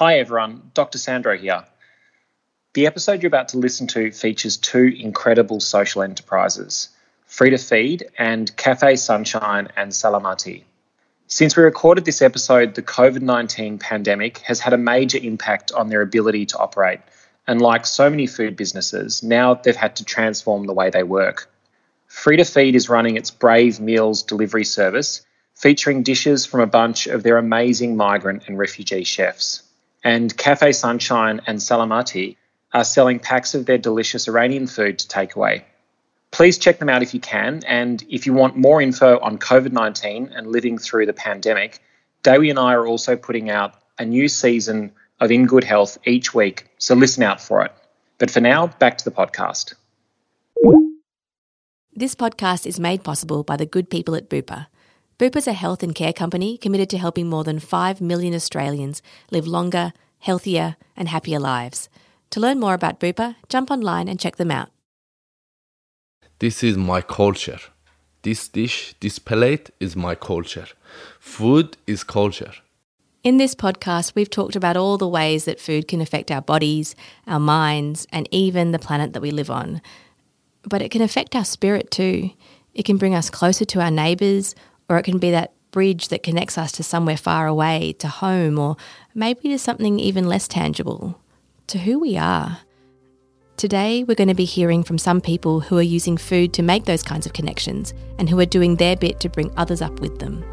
Hi everyone, Dr. Sandro here. The episode you're about to listen to features two incredible social enterprises Free to Feed and Cafe Sunshine and Salamati. Since we recorded this episode, the COVID 19 pandemic has had a major impact on their ability to operate. And like so many food businesses, now they've had to transform the way they work. Free to Feed is running its Brave Meals delivery service, featuring dishes from a bunch of their amazing migrant and refugee chefs and Cafe Sunshine and Salamati are selling packs of their delicious Iranian food to take away. Please check them out if you can, and if you want more info on COVID 19 and living through the pandemic, Dewi and I are also putting out a new season of In Good Health each week, so listen out for it. But for now, back to the podcast. This podcast is made possible by the good people at Bupa Bupa's a health and care company committed to helping more than 5 million Australians live longer, healthier, and happier lives. To learn more about Bupa, jump online and check them out. This is my culture. This dish, this plate is my culture. Food is culture. In this podcast, we've talked about all the ways that food can affect our bodies, our minds, and even the planet that we live on. But it can affect our spirit too. It can bring us closer to our neighbours or it can be that bridge that connects us to somewhere far away, to home, or maybe to something even less tangible, to who we are. Today, we're going to be hearing from some people who are using food to make those kinds of connections and who are doing their bit to bring others up with them.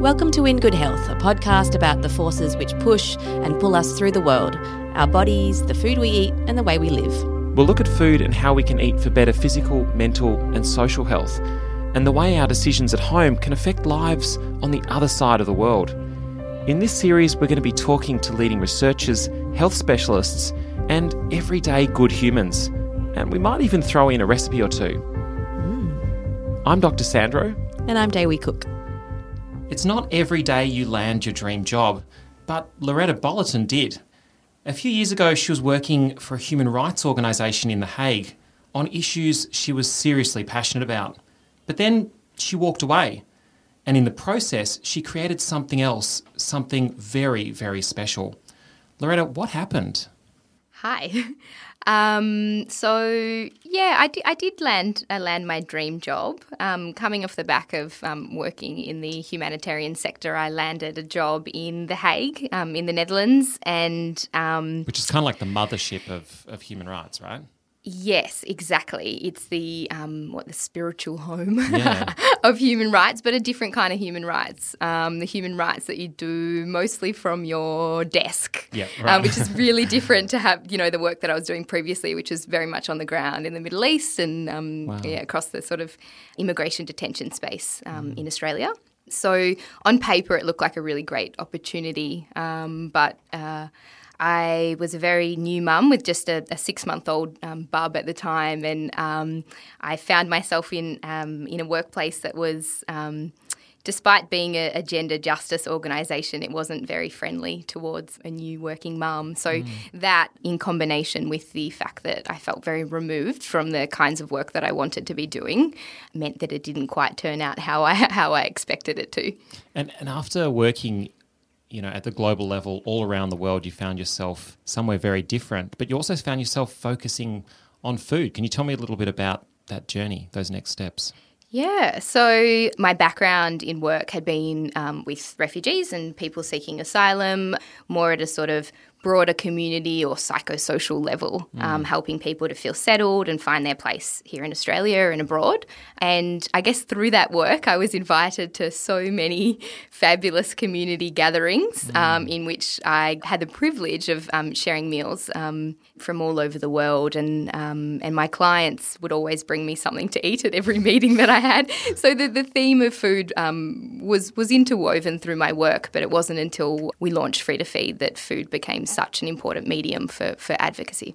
Welcome to In Good Health, a podcast about the forces which push and pull us through the world our bodies, the food we eat, and the way we live. We'll look at food and how we can eat for better physical, mental, and social health and the way our decisions at home can affect lives on the other side of the world. In this series, we're going to be talking to leading researchers, health specialists, and everyday good humans. And we might even throw in a recipe or two. Mm. I'm Dr. Sandro. And I'm Dewi Cook. It's not every day you land your dream job, but Loretta Bolotin did. A few years ago, she was working for a human rights organisation in The Hague on issues she was seriously passionate about. But then she walked away. And in the process, she created something else, something very, very special. Loretta, what happened? Hi. Um, so yeah, I, I did land I land my dream job. Um, coming off the back of um, working in the humanitarian sector, I landed a job in The Hague, um, in the Netherlands, and um, which is kind of like the mothership of, of human rights, right? Yes, exactly. It's the um, what the spiritual home yeah. of human rights, but a different kind of human rights. Um, the human rights that you do mostly from your desk, yeah, um, right. um, which is really different to have you know the work that I was doing previously, which was very much on the ground in the Middle East and um, wow. yeah, across the sort of immigration detention space um, mm. in Australia. So on paper, it looked like a really great opportunity, but. Uh, I was a very new mum with just a, a six month old um, bub at the time, and um, I found myself in um, in a workplace that was. Um, despite being a, a, gender justice organisation, it wasn't very friendly towards a new working mum. So, mm. that in combination with the fact that I felt very removed from the kinds of work that I wanted to be doing meant that it didn't quite turn out how I, how I expected it to. And, and after working you know, at the global level, all around the world, you found yourself somewhere very different, but you also found yourself focusing on food. Can you tell me a little bit about that journey, those next steps? Yeah, so my background in work had been um, with refugees and people seeking asylum, more at a sort of broader community or psychosocial level, mm. um, helping people to feel settled and find their place here in Australia and abroad. And I guess through that work, I was invited to so many fabulous community gatherings mm. um, in which I had the privilege of um, sharing meals um, from all over the world. And, um, and my clients would always bring me something to eat at every meeting that I had. So the, the theme of food um, was, was interwoven through my work, but it wasn't until we launched Free to Feed that food became such an important medium for, for advocacy.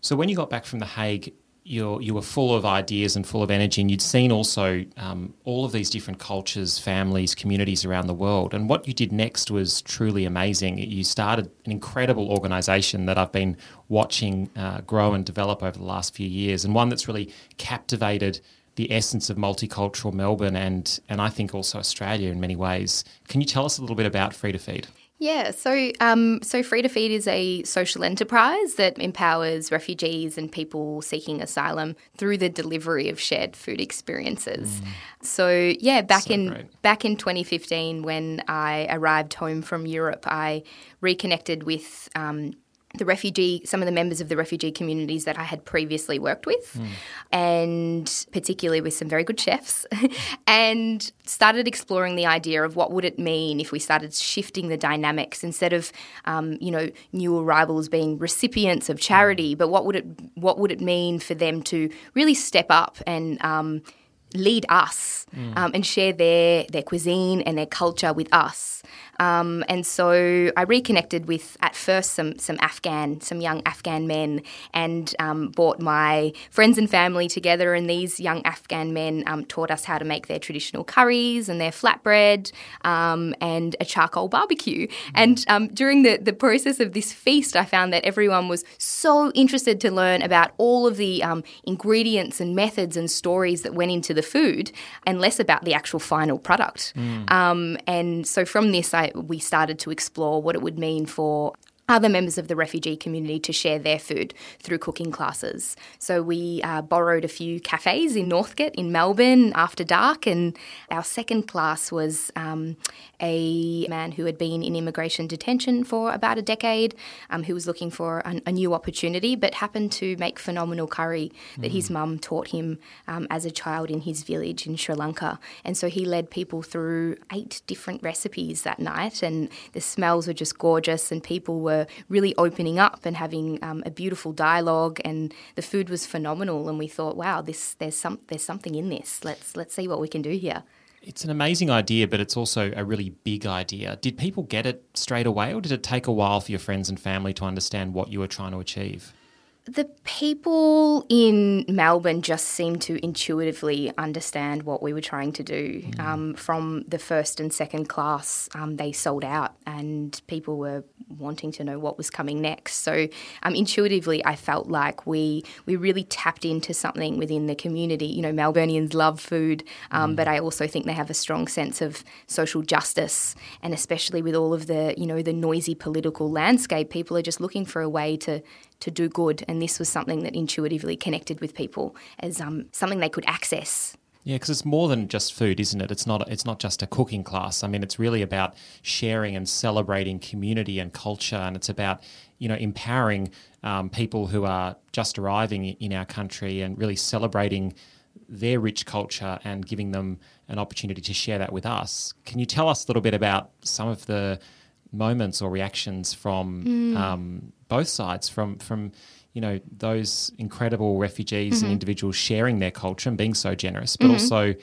So when you got back from The Hague, you you were full of ideas and full of energy, and you'd seen also um, all of these different cultures, families, communities around the world. And what you did next was truly amazing. You started an incredible organisation that I've been watching uh, grow and develop over the last few years, and one that's really captivated the essence of multicultural Melbourne and and I think also Australia in many ways. Can you tell us a little bit about Free to Feed? Yeah, so um, so Free to Feed is a social enterprise that empowers refugees and people seeking asylum through the delivery of shared food experiences. Mm. So yeah, back so in great. back in 2015, when I arrived home from Europe, I reconnected with um, the refugee, some of the members of the refugee communities that I had previously worked with, mm. and particularly with some very good chefs, and started exploring the idea of what would it mean if we started shifting the dynamics instead of, um, you know, new arrivals being recipients of charity, hmm. but what would it what would it mean for them to really step up and um, lead us mm. um, and share their their cuisine and their culture with us. Um, and so I reconnected with at first some some Afghan, some young Afghan men, and um, brought my friends and family together. And these young Afghan men um, taught us how to make their traditional curries and their flatbread um, and a charcoal barbecue. And um, during the the process of this feast, I found that everyone was so interested to learn about all of the um, ingredients and methods and stories that went into the food, and less about the actual final product. Mm. and so from this, I we started to explore what it would mean for other members of the refugee community to share their food through cooking classes. So we uh, borrowed a few cafes in Northcote in Melbourne after dark, and our second class was um, a man who had been in immigration detention for about a decade, um, who was looking for a, a, new opportunity, but happened to make phenomenal curry that mm. his mum taught him um, as a child in his village in Sri Lanka. And so he led people through eight different recipes that night, and the smells were just gorgeous, and people were really opening up and having um, a beautiful dialogue, and the food was phenomenal. And we thought, wow, this there's some there's something in this. Let's let's see what we can do here. It's an amazing idea, but it's also a really big idea. Did people get it straight away, or did it take a while for your friends and family to understand what you were trying to achieve? The people in Melbourne just seemed to intuitively understand what we were trying to do. Mm. Um, from the first and second class, um, they sold out, and people were wanting to know what was coming next. So, um, intuitively, I felt like we we really tapped into something within the community. You know, Melburnians love food, um, mm. but I also think they have a strong sense of social justice, and especially with all of the you know the noisy political landscape, people are just looking for a way to to do good. And this was something that intuitively connected with people as um, something they could access. Yeah, because it's more than just food, isn't it? It's not. It's not just a cooking class. I mean, it's really about sharing and celebrating community and culture, and it's about you know empowering um, people who are just arriving in our country and really celebrating their rich culture and giving them an opportunity to share that with us. Can you tell us a little bit about some of the moments or reactions from mm. um, both sides, from from you know those incredible refugees mm-hmm. and individuals sharing their culture and being so generous, but mm-hmm. also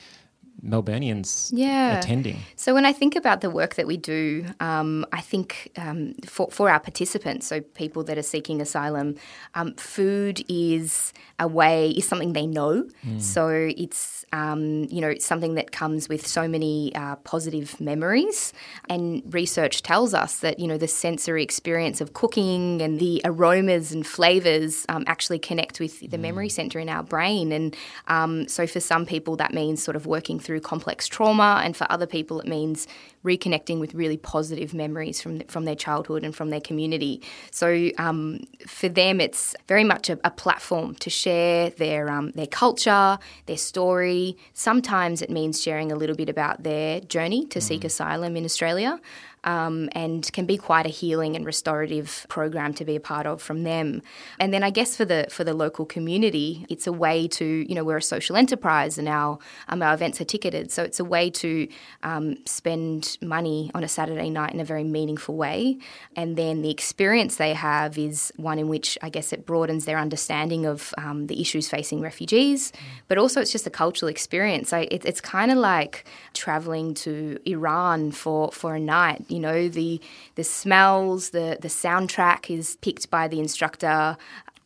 Melburnians yeah. attending. So when I think about the work that we do, um, I think um, for, for our participants, so people that are seeking asylum, um, food is a way is something they know. Mm. So it's um, you know something that comes with so many uh, positive memories, and research tells us that you know the sensory experience of cooking and the aromas and flavors um, actually connect with the mm. memory center in our brain, and um, so for some people that means sort of working through complex trauma, and for other people, it means reconnecting with really positive memories from from their childhood and from their community. So um, for them, it's very much a, a platform to share their um, their culture, their story. Sometimes it means sharing a little bit about their journey to mm. seek asylum in Australia um, and can be quite a healing and restorative program to be a part of from them. And then I guess for the for the local community, it's a way to you know we're a social enterprise and our um, our events are ticketed, so it's a way to um, spend money on a Saturday night in a very meaningful way. And then the experience they have is one in which I guess it broadens their understanding of um, the issues facing refugees, but also it's just a cultural experience. I, it, it's kind of like traveling to Iran for for a night you know, the the smells, the the soundtrack is picked by the instructor.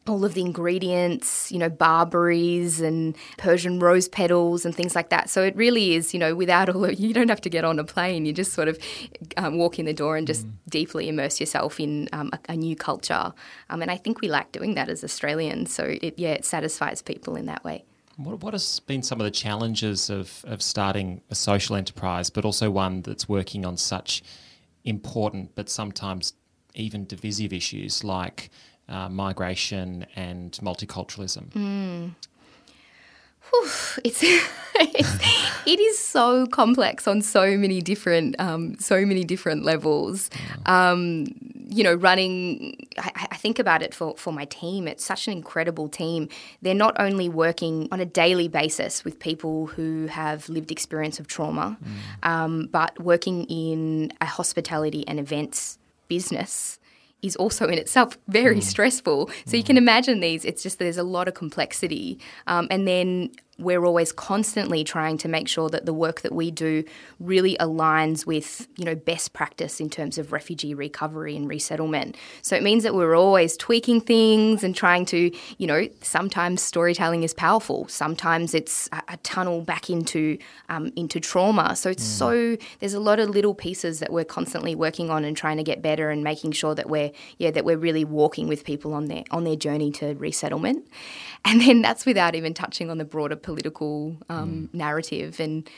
All of the ingredients, you know, barberries and Persian rose petals and things like that. So it really is, you know, without all of, you don't have to get on a plane. You just sort of um, walk in the door and just mm. deeply immerse yourself in um, a, a, new culture. Um, and I think we like doing that as Australians. So it, yeah, it satisfies people in that way. What, what has been some of the challenges of, of starting a social enterprise, but also one that's working on such important but sometimes even divisive issues like uh, migration and multiculturalism? Mm. It's, it's it is so complex on so many different um, so many different levels. Um, you know, running. I, I, think about it for for my team. It's such an incredible team. They're not only working on a daily basis with people who have lived experience of trauma, mm. um, but working in a hospitality and events business is also in itself very mm. stressful. So mm. you can imagine these. It's just there's a lot of complexity, um, and then we're always constantly trying to make sure that the work that we do really aligns with you know best practice in terms of refugee recovery and resettlement. So it means that we're always tweaking things and trying to you know sometimes storytelling is powerful. Sometimes it's a, a tunnel back into um, into trauma. So it's mm. so there's a lot of little pieces that we're constantly working on and trying to get better and making sure that we're yeah that we're really walking with people on their on their journey to resettlement. And then that's without even touching on the broader political um, mm. narrative. And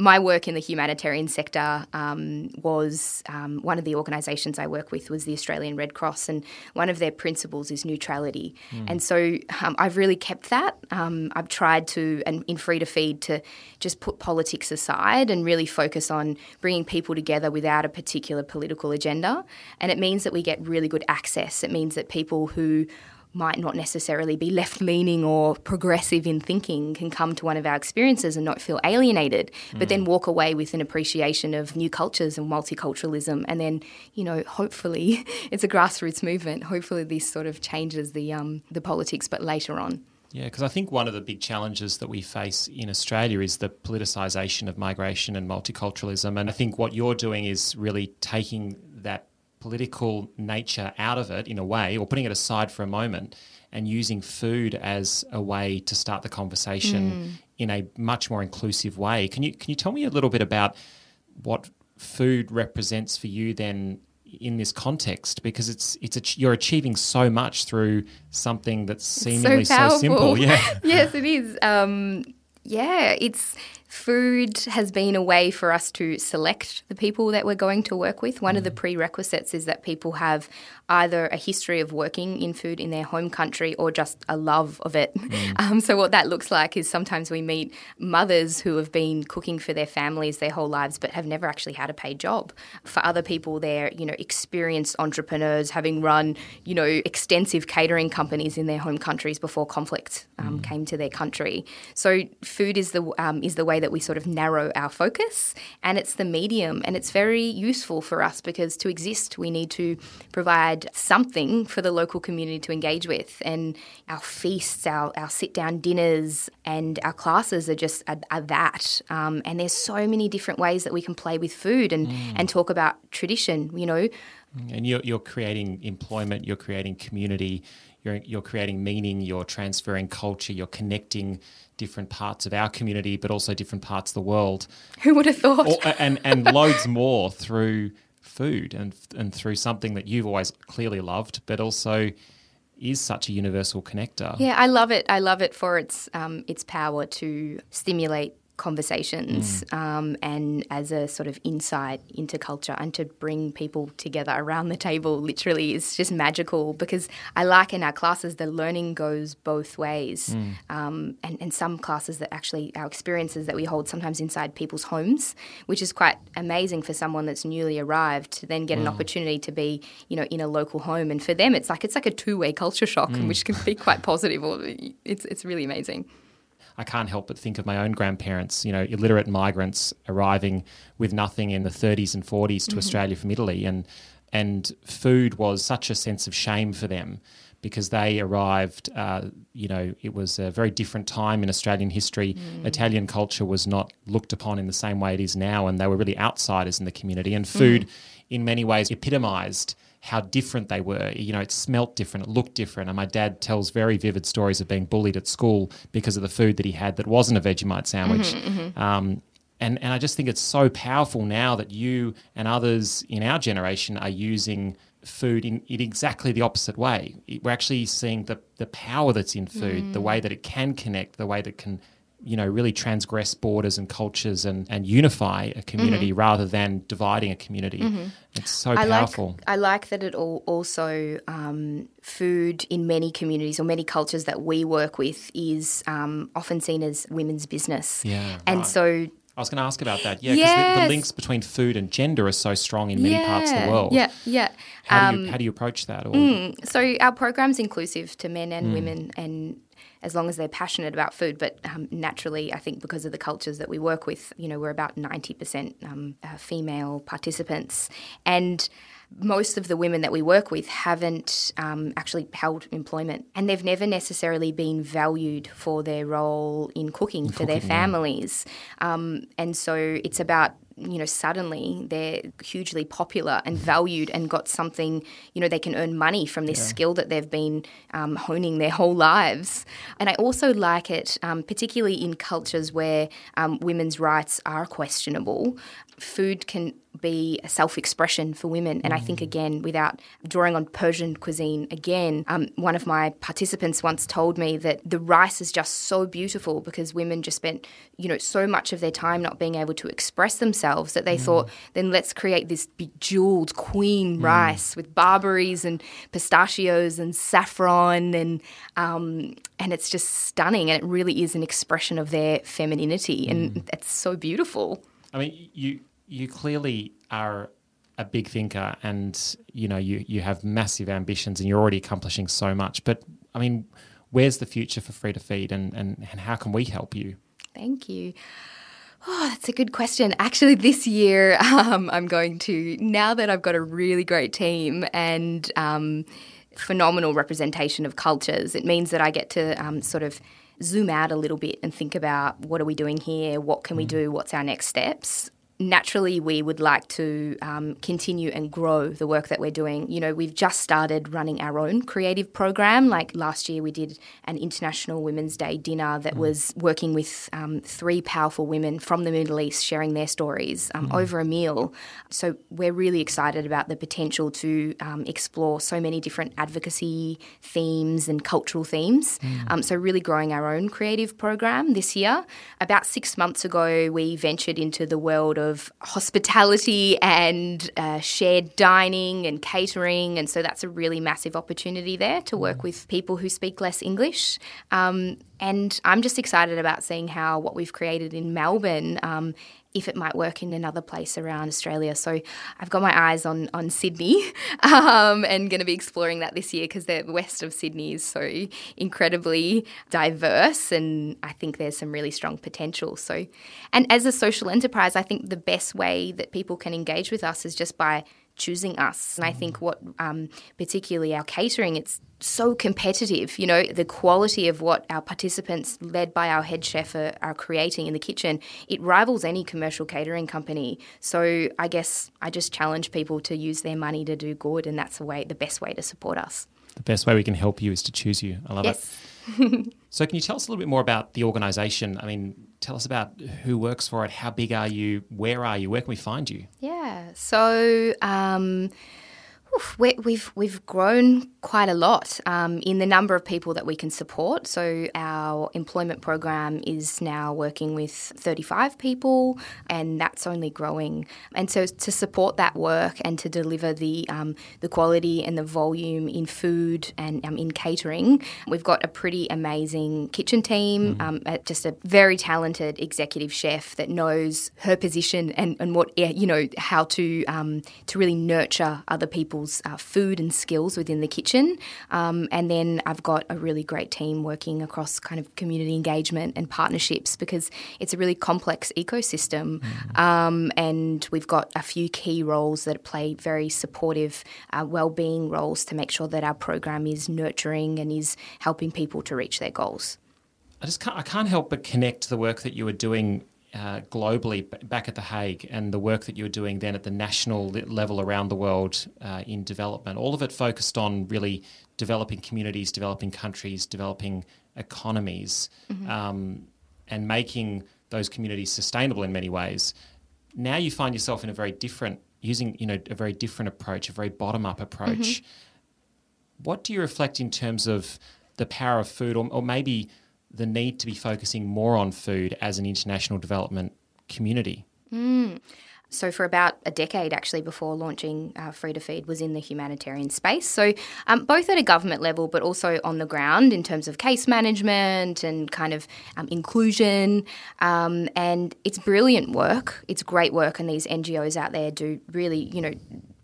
my work in the humanitarian sector um, was um, one of the organisations I work with was the Australian Red Cross, and one of their principles is neutrality. Mm. And so um, I've really kept that. Um, I've tried to, and in Free to Feed, to just put politics aside and really focus on bringing people together without a particular political agenda. And it means that we get really good access. It means that people who might not necessarily be left leaning or progressive in thinking can come to one of our experiences and not feel alienated, but then mm. walk away with an appreciation of new cultures and multiculturalism. And then, you know, hopefully it's a grassroots movement. Hopefully this sort of changes the, um, the politics, but later on. Yeah, because I think one of the big challenges that we face in Australia is the politicisation of migration and multiculturalism. And I think what you're doing is really taking political nature out of it in a way, or putting it aside for a moment, and using food as a way to start the conversation mm. in a much more inclusive way. Can you can you tell me a little bit about what food represents for you then in this context because it's it's a, you're achieving so much through something that's seemingly so, so simple. Yeah. yes, it is. Um, yeah, it's Food has been a way for us to select the people that we're going to work with. One mm. of the mm. prerequisites is that people have either a history of working in food in their home country or just a love of it. Mm. Um, so, what that looks like is sometimes we meet mothers who have been cooking for their families their whole lives but have never actually had a paid job. For other people, they're you know experienced entrepreneurs having run you know extensive catering companies in their home countries before conflict um, mm. came to their country. So, food is the um, is the way that we sort of narrow our focus, and it's the medium, and it's very useful for us because to exist, we need to provide something for the local community to engage with. And our feasts, our, our sit down dinners, and our classes are just are, are that. Um, and there's so many different ways that we can play with food and, mm. and talk about tradition, you know. And you're, you're creating employment, you're creating community, you're, you're creating meaning, you're transferring culture, you're connecting different parts of our community, but also different parts of the world. Who would have thought? Or, and and loads more through food and and through something that you've always clearly loved, but also is such a universal connector. Yeah, I love it. I love it for its um, its power to stimulate conversations mm. um, and as a sort of insight into culture and to bring people together around the table literally is just magical because I like in our classes the learning goes both ways mm. um, and, and some classes that actually our experiences that we hold sometimes inside people's homes which is quite amazing for someone that's newly arrived to then get mm. an opportunity to be you know in a local home and for them it's like it's like a two-way culture shock mm. which can be quite positive or it's, it's really amazing I can't help but think of my own grandparents, you know, illiterate migrants arriving with nothing in the 30s and 40s to mm-hmm. Australia from Italy, and and food was such a sense of shame for them because they arrived. Uh, you know, it was a very different time in Australian history. Mm. Italian culture was not looked upon in the same way it is now, and they were really outsiders in the community. And food, mm. in many ways, epitomised how different they were. You know, it smelt different, it looked different. And my dad tells very vivid stories of being bullied at school because of the food that he had that wasn't a Vegemite sandwich. Mm-hmm, mm-hmm. Um, and, and I just think it's so powerful now that you and others in our generation are using food in, in exactly the opposite way. We're actually seeing the, the power that's in food, mm. the way that it can connect, the way that can you know, really transgress borders and cultures and, and unify a community Mm-hmm. rather than dividing a community. It's so I powerful. like I like that it all also um, food in many communities or many cultures that we work with is um, often seen as women's business. Yeah, and right. so I was going to ask about that. Yeah, because the, the links between food and gender are so strong in many parts of the world. Yeah, yeah. How, do Um, you, how do you approach that? Or, so our program's inclusive to men Mm. and women and as long as they're passionate about food. But um, naturally i think because of the cultures that we work with you know we're about 90% um, uh, female participants. And most of the women that we work with haven't um, actually held employment. And they've never necessarily been valued for their role in cooking for their cooking, yeah. families. Um, and so it's about you know suddenly they're hugely popular and valued and got something you know they can earn money from this skill that they've been um, honing their whole lives. And i also like it um, particularly in cultures where um, women's rights are questionable. Food can be a self-expression for women. And i think again without drawing on persian cuisine again um, one of my participants once told me that the rice is just so beautiful because women just spent you know so much of their time not being able to express themselves that they thought then let's create this bejeweled queen rice with barberries and pistachios and saffron and um, and it's just stunning and it really is an expression of their femininity. And it's so beautiful. I mean, you you clearly are a big thinker, and you know you you have massive ambitions, and you're already accomplishing so much. But I mean, where's the future for Free to Feed, and and, and how can we help you? Thank you. Oh, that's a good question. Actually, this year um, I'm going to, now that I've got a really great team and um, phenomenal representation of cultures, it means that I get to um, sort of zoom out a little bit and think about what are we doing here? What can we do? What's our next steps? Naturally we would like to um, continue and grow the work that we're doing. You know, we've just started running our own creative program. Like last year, we did an International Women's Day dinner that was working with um, three powerful women from the Middle East sharing their stories um, over a meal. So we're really excited about the potential to um, explore so many different advocacy themes and cultural themes. Um, so really growing our own creative program this year. About six months ago, we ventured into the world of hospitality and uh, shared dining and catering. And so that's a really massive opportunity there to work with people who speak less English. Um, and I'm just excited about seeing how what we've created in Melbourne. Um, if it might work in another place around Australia. So I've got my eyes on on Sydney um, and going to be exploring that this year because the west of Sydney is so incredibly diverse and I think there's some really strong potential. So, and as a social enterprise, I think the best way that people can engage with us is just by choosing us. And I think what, um, particularly our catering, it's so competitive. You know, the quality of what our participants, led by our head chef, are, are creating in the kitchen, it rivals any commercial catering company. So I guess I just challenge people to use their money to do good, and that's the way, the best way to support us. The best way we can help you is to choose you. I love it. So, can you tell us a little bit more about the organisation? I mean, tell us about who works for it. How big are you? Where are you? Where can we find you? Yeah. So um, we, we've we've grown quite a lot um, in the number of people that we can support. So our employment program is now working with 35 people, and that's only growing. And so to support that work and to deliver the um, the quality and the volume in food and um, in catering, we've got a pretty amazing kitchen team. Um, uh, just a very talented executive chef that knows her position and, and what you know how to um, to really nurture other people's uh, food and skills within the kitchen. Um, and then I've got a really great team working across kind of community engagement and partnerships because it's a really complex ecosystem. Um, and we've got a few key roles that play very supportive uh, well-being roles to make sure that our program is nurturing and is helping people to reach their goals. I just can't, I can't help but connect the work that you were doing uh, globally back at The Hague and the work that you were doing then at the national level around the world uh, in development. All of it focused on really developing communities, developing countries, developing economies, um, and making those communities sustainable in many ways. Now you find yourself in a very different, using you know a very different approach, a very bottom up approach. What do you reflect in terms of the power of food, or, or maybe the need to be focusing more on food as an international development community? Mm. So, for about a decade actually before launching uh, Free to Feed was in the humanitarian space. So, um, both at a government level, but also on the ground in terms of case management and kind of um, inclusion. Um, and it's brilliant work. It's great work, and these NGOs out there do really, you know,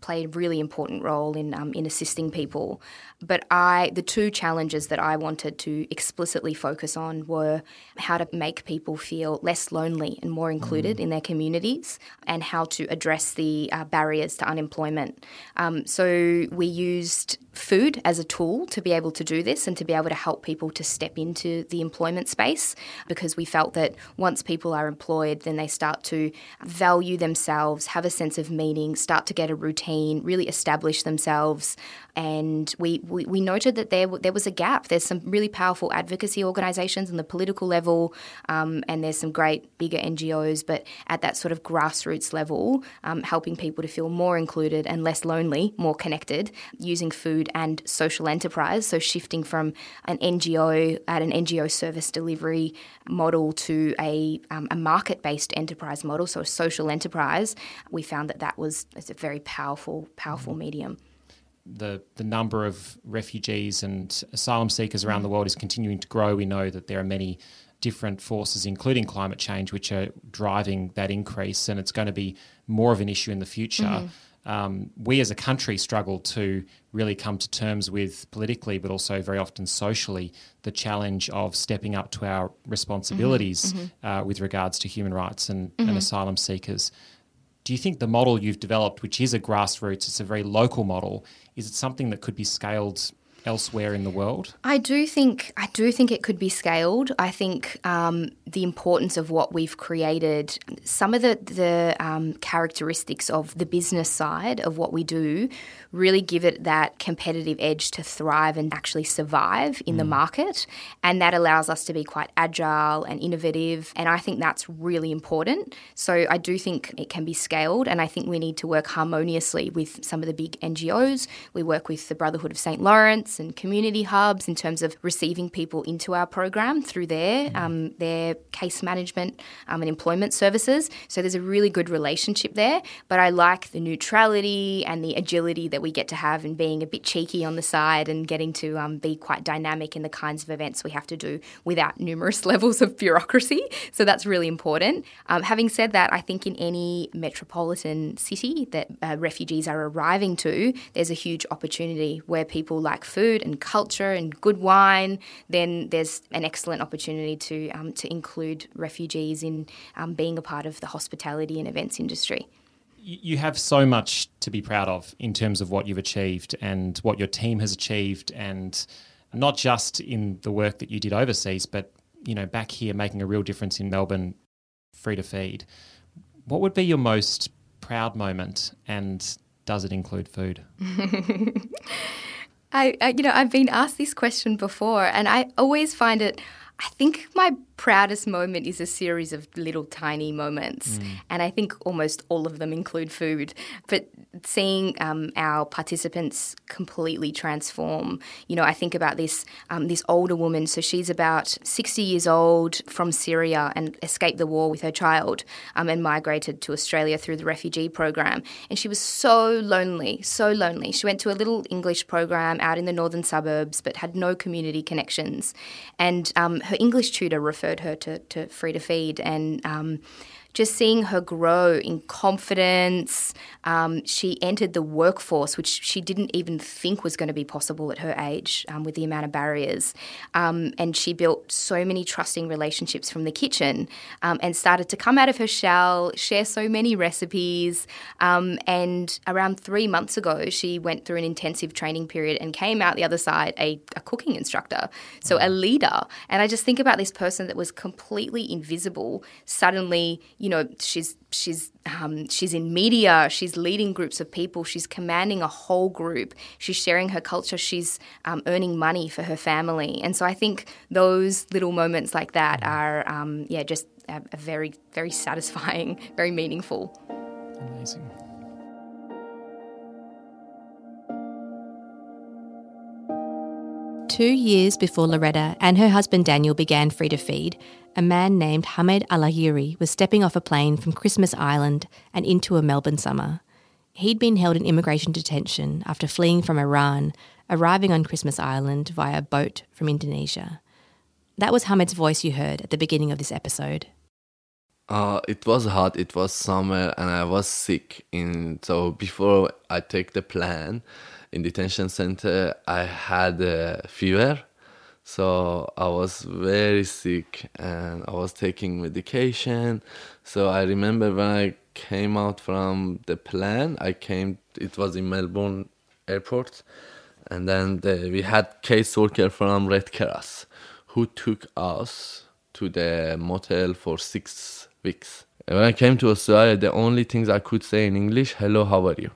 play a really important role in um, in assisting people. But I, the two challenges that I wanted to explicitly focus on were how to make people feel less lonely and more included mm. in their communities, and how to address the uh, barriers to unemployment. Um, so we used food as a tool to be able to do this and to be able to help people to step into the employment space because we felt that once people are employed, then they start to value themselves, have a sense of meaning, start to get a routine, really establish themselves and we, we, we, noted that there there was a gap. There's some really powerful advocacy organisations on the political level, um, and there's some great bigger NGOs, but at that sort of grassroots level, um, helping people to feel more included and less lonely, more connected, using food and social enterprise. So shifting from an NGO at an NGO service delivery model to a, um, a market based enterprise model, so a social enterprise, we found that that was a very powerful powerful mm-hmm. medium the the number of refugees and asylum seekers around the world is continuing to grow. We know that there are many different forces, including climate change, which are driving that increase, and it's going to be more of an issue in the future. Mm-hmm. Um, we as a country struggle to really come to terms with politically, but also very often socially, the challenge of stepping up to our responsibilities mm-hmm. mm-hmm. uh, with regards to human rights and, and mm-hmm. asylum seekers. Do you think the model you've developed, which is a grassroots, it's a very local model, is it something that could be scaled elsewhere in the world? I do think I do think it could be scaled. I think um, the importance of what we've created, some of the the um, characteristics of the business side of what we do, really give it that competitive edge to thrive and actually survive in mm. the market, and that allows us to be quite agile and innovative. And I think that's really important. So I do think it can be scaled, and I think we need to work harmoniously with some of the big NGOs. We work with the Brotherhood of St Laurence and community hubs in terms of receiving people into our program through their mm. um, their case management um, and employment services. So there's a really good relationship there. But I like the neutrality and the agility that we get to have and being a bit cheeky on the side and getting to um, be quite dynamic in the kinds of events we have to do without numerous levels of bureaucracy. So that's really important. Um, having said that, I think in any metropolitan city that uh, refugees are arriving to, there's a huge opportunity where people like food food and culture and good wine, then there's an excellent opportunity to um, to include refugees in um, being a part of the hospitality and events industry. You have so much to be proud of in terms of what you've achieved and what your team has achieved, and not just in the work that you did overseas, but you know back here making a real difference in Melbourne, free to feed. What would be your most proud moment, and does it include food? I, I, you know, I've been asked this question before, and I always find it. I think my proudest moment is a series of little tiny moments. Mm. And I think almost all of them include food. But seeing um, our participants completely transform, you know, I think about this um, this older woman. So she's about 60 years old from Syria and escaped the war with her child um, and migrated to Australia through the refugee program. And she was so lonely, so lonely. She went to a little English program out in the northern suburbs but had no community connections. And um, her English tutor referred referred her to, to Free to Feed. And um, just seeing her grow in confidence. Um, she entered the workforce, which she didn't even think was going to be possible at her age um, with the amount of barriers. Um, and she built so many trusting relationships from the kitchen um, and started to come out of her shell, share so many recipes. Um, and around three months ago, she went through an intensive training period and came out the other side a, a cooking instructor, so a leader. And I just think about this person that was completely invisible, suddenly, you you know, she's she's um, she's in media. She's leading groups of people. She's commanding a whole group. She's sharing her culture. She's um, earning money for her family. And so I think those little moments like that are, um, yeah, just a, a very very satisfying, very meaningful. Amazing. Two years before Loretta and her husband Daniel began Free to Feed, a man named Hamed Allahyari was stepping off a plane from Christmas Island and into a Melbourne summer. He'd been held in immigration detention after fleeing from Iran, arriving on Christmas Island via boat from Indonesia. That was Hamed's voice you heard at the beginning of this episode. Uh, it was hot. It was summer, and I was sick. And so before I take the plan in detention center, I had a fever, so I was very sick, and I was taking medication. So I remember when I came out from the plane, I came. It was in Melbourne airport, and then the, we had case worker from Red Cross who took us to the motel for six weeks. When I came to Australia, the only things I could say in English, hello, how are you?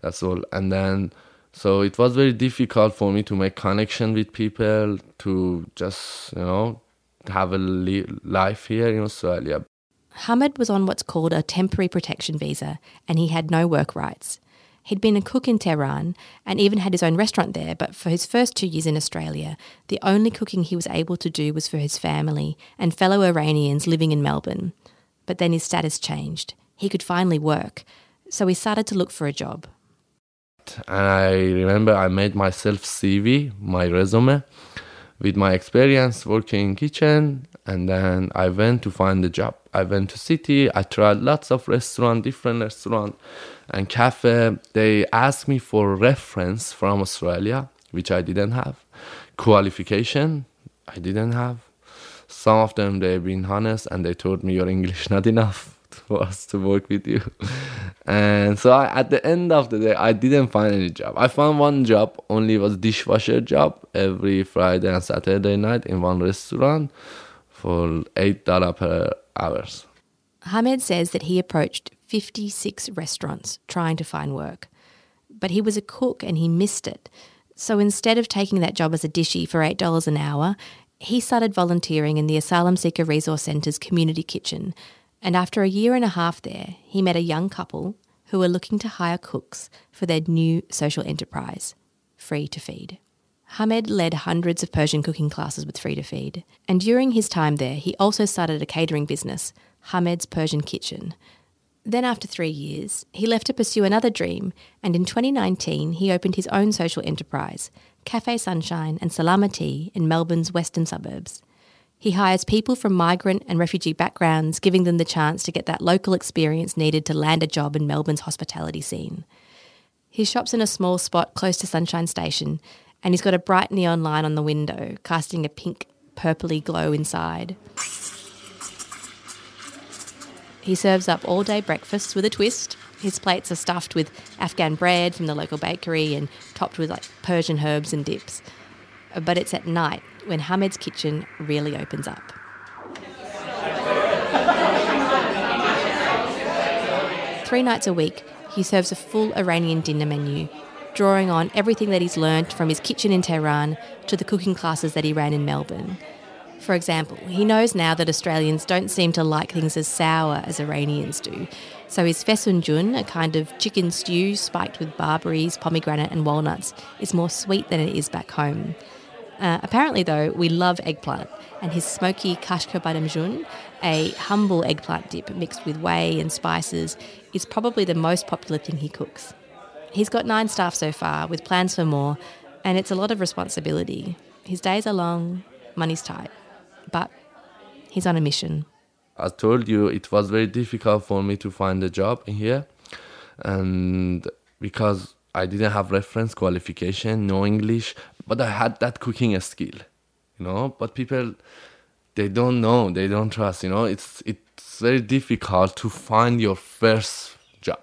That's all. And then, so it was very difficult for me to make connection with people, to just, you know, have a life here in Australia. Hamed was on what's called a temporary protection visa and he had no work rights. He'd been a cook in Tehran and even had his own restaurant there, but for his first two years in Australia, the only cooking he was able to do was for his family and fellow Iranians living in Melbourne but then his status changed. He could finally work, so he started to look for a job. And I remember I made myself CV, my resume, with my experience working in kitchen, and then I went to find a job. I went to city. I tried lots of restaurant, different restaurant, and cafe. They asked me for reference from Australia, which I didn't have. Qualification, I didn't have some of them they've been honest and they told me your English not enough for us to work with you. and so I, at the end of the day, I didn't find any job. I found one job, only was dishwasher job every Friday and Saturday night in one restaurant for eight dollar per hours. Hamed says that he approached 56 restaurants trying to find work, but he was a cook and he missed it. So instead of taking that job as a dishy for $8 an hour, he started volunteering in the Asylum Seeker Resource Centre's community kitchen, and after a year and a half there, he met a young couple who were looking to hire cooks for their new social enterprise, Free to Feed. Hamed led hundreds of Persian cooking classes with Free to Feed, and during his time there, he also started a catering business, Hamed's Persian Kitchen. Then, after three years, he left to pursue another dream, and in 2019, he opened his own social enterprise, Cafe Sunshine, and Salamati in Melbourne's western suburbs. He hires people from migrant and refugee backgrounds, giving them the chance to get that local experience needed to land a job in Melbourne's hospitality scene. He shops in a small spot close to Sunshine Station, and he's got a bright neon line on the window, casting a pink, purpley glow inside. He serves up all day breakfasts with a twist, his plates are stuffed with Afghan bread from the local bakery and topped with like Persian herbs and dips. But it's at night when Hamed's kitchen really opens up. Three nights a week, he serves a full Iranian dinner menu, drawing on everything that he's learned from his kitchen in Tehran to the cooking classes that he ran in Melbourne. For example, he knows now that Australians don't seem to like things as sour as Iranians do. So his fesenjan, a kind of chicken stew spiked with barberries, pomegranate, and walnuts, is more sweet than it is back home. Uh, apparently, though, we love eggplant, and his smoky kashk-e bademjan, a humble eggplant dip mixed with whey and spices, is probably the most popular thing he cooks. He's got nine staff so far, with plans for more, and it's a lot of responsibility. His days are long, money's tight but he's on a mission. I told you it was very difficult for me to find a job here, and because I didn't have reference qualification, no English, but I had that cooking skill, you know. But people, they don't know, they don't trust, you know. It's it's very difficult to find your first job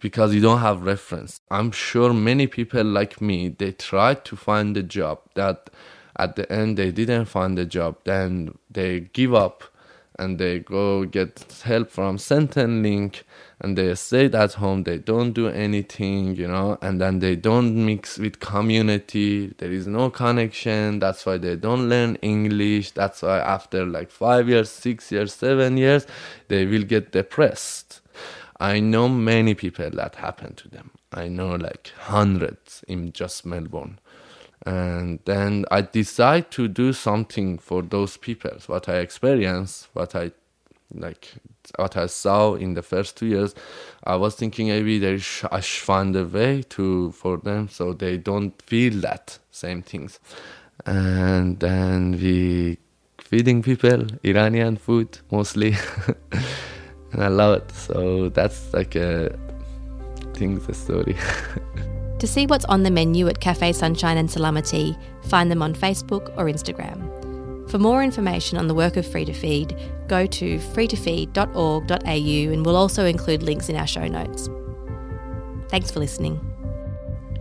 because you don't have reference. I'm sure many people like me they tried to find a job that at the end they didn't find a job then they give up and they go get help from Centrelink and they stay at home they don't do anything you know and then they don't mix with community. There is no connection. That's why they don't learn english. That's why after like 5 years 6 years 7 years they will get depressed. I know many people that happen to them. I know like hundreds in just melbourne. And then I decide to do something for those people. What I experienced, what I like, what I saw in the first two years, I was thinking maybe they should find a way to for them so they don't feel that same things. And then we feeding people Iranian food mostly, and I love it. So that's like a thing, the story. To see what's on the menu at Cafe Sunshine and Salamati, find them on Facebook or Instagram. For more information on the work of Free to Feed, go to freetofeed.org.au and we'll also include links in our show notes. Thanks for listening.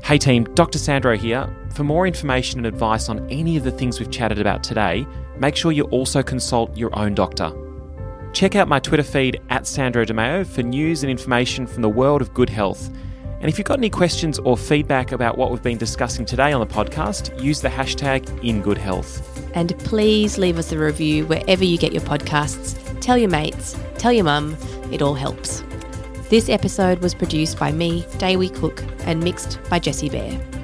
Hey team, Dr. Sandro here. For more information and advice on any of the things we've chatted about today, make sure you also consult your own doctor. Check out my Twitter feed at Sandro Demaio for news and information from the world of good health. And if you've got any questions or feedback about what we've been discussing today on the podcast, use the hashtag InGoodHealth. And please leave us a review wherever you get your podcasts. Tell your mates, tell your mum, it all helps. This episode was produced by me, Dawy Cook, and mixed by Jesse Bear.